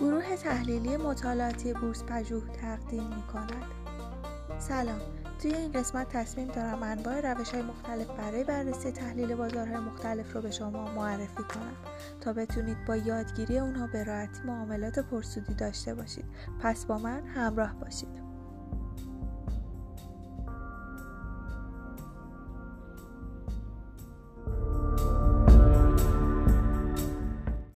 گروه تحلیلی مطالعاتی بورس پژوه تقدیم می کند. سلام. توی این قسمت تصمیم دارم انواع روش های مختلف برای بررسی تحلیل بازارهای مختلف رو به شما معرفی کنم تا بتونید با یادگیری اونها به راحتی معاملات پرسودی داشته باشید. پس با من همراه باشید.